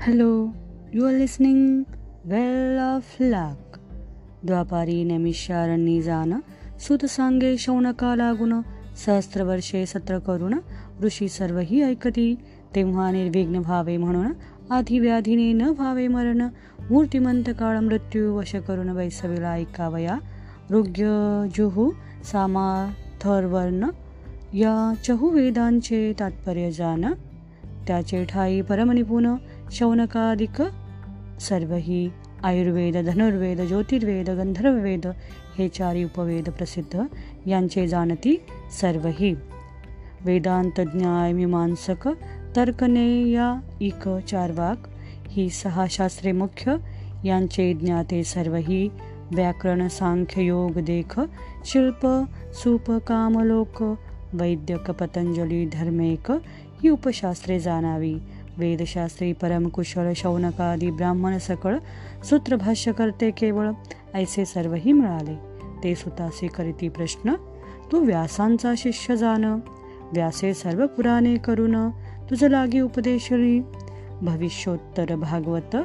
Hello you are listening well of luck द्वापारी नैमिषारण्यी जान सुत सांगे शौनका लागून सहस्त्रवर्षे सत्र करून ऋषी सर्वही ऐकती तेव्हा निर्विघ्न भावे म्हणून आधीव्याधीने न भावे मरण मूर्तिमंत काळ मृत्यू वश करून वैसवीला ऐकावया रुग्य जुहू सामाथर्वर्ण या चहु वेदांचे तात्पर्य जाण त्याचे ठाई परमनिपुण शौनकादिक सर्वही आयुर्वेद धनुर्वेद ज्योतिर्वेद गंधर्ववेद हे चारी उपवेद प्रसिद्ध यांचे जाणती सर्वही वेदांत न्याय मीमांसक तर्कनेया इक चारवाक ही सहा शास्त्रे मुख्य यांचे ज्ञाते सर्वही व्याकरण सांख्य योग देख शिल्प सूप कामलोक वैद्यक पतंजली धर्मेक ही उपशास्त्रे जाणावी. वेदशास्त्री परमकुशल शौनकादी ब्राह्मण सकळ सूत्रभाष्य करते केवळ ऐसे सर्वही मिळाले. ते सुतासे करीती प्रश्न तू व्यासांचा शिष्य जाण व्यासे सर्व पुराणे करून तुझ लागी उपदेशरी भविष्योत्तर भागवत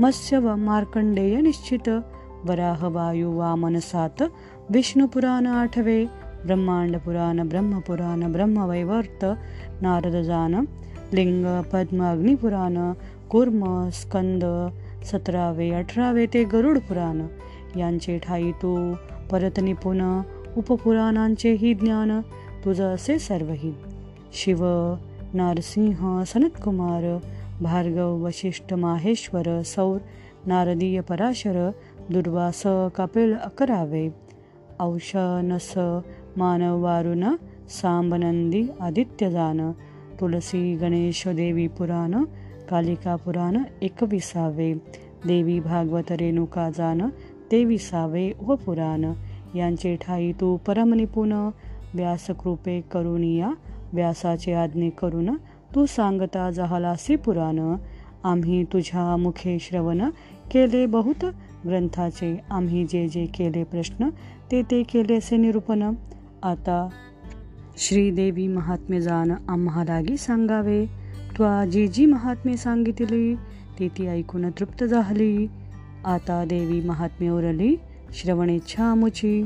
मत्स्य व मार्कंडेय निश्चित वराह वायू वामन सात पुराण आठवे ब्रह्मांड पुराण ब्रह्मपुराण ब्रह्मवैवर्त नारद जान लिंग पद्म अग्निपुराण कुर्म स्कंद सतरावे अठरावे ते गरुड पुराण. यांचे ठाई तू परत निपुण उपपुराणांचेही ज्ञान तुझं असे सर्वही. शिव नारसिंह सनतकुमार भार्गव वशिष्ठ माहेश्वर सौर नारदीय पराशर दुर्वास कपिल अकरावे. औषनस मानव वारुण सांबनंदी आदित्यजान तुलसी गणेश देवी पुराण कालिका पुराण एकविसावे देवी भागवत रेणुका जान तेविसावे पुराण. यांचे ठाई तू परमनिपुण व्यासकृपे करुणिया व्यासाचे आज्ञे करून तू सांगता जहालासी पुराण. आम्ही तुझ्या मुखे श्रवण केले बहुत ग्रंथाचे आम्ही जे जे केले प्रश्न ते ते केलेसे निरूपण. आता श्रीदेवी महात्मे जाण आम्हालागी सांगावे त्वा जी जी महात्मे सांगितली ती ती ऐकून तृप्त झाली आता देवी महात्मे उरली श्रवणेच्छा आमुची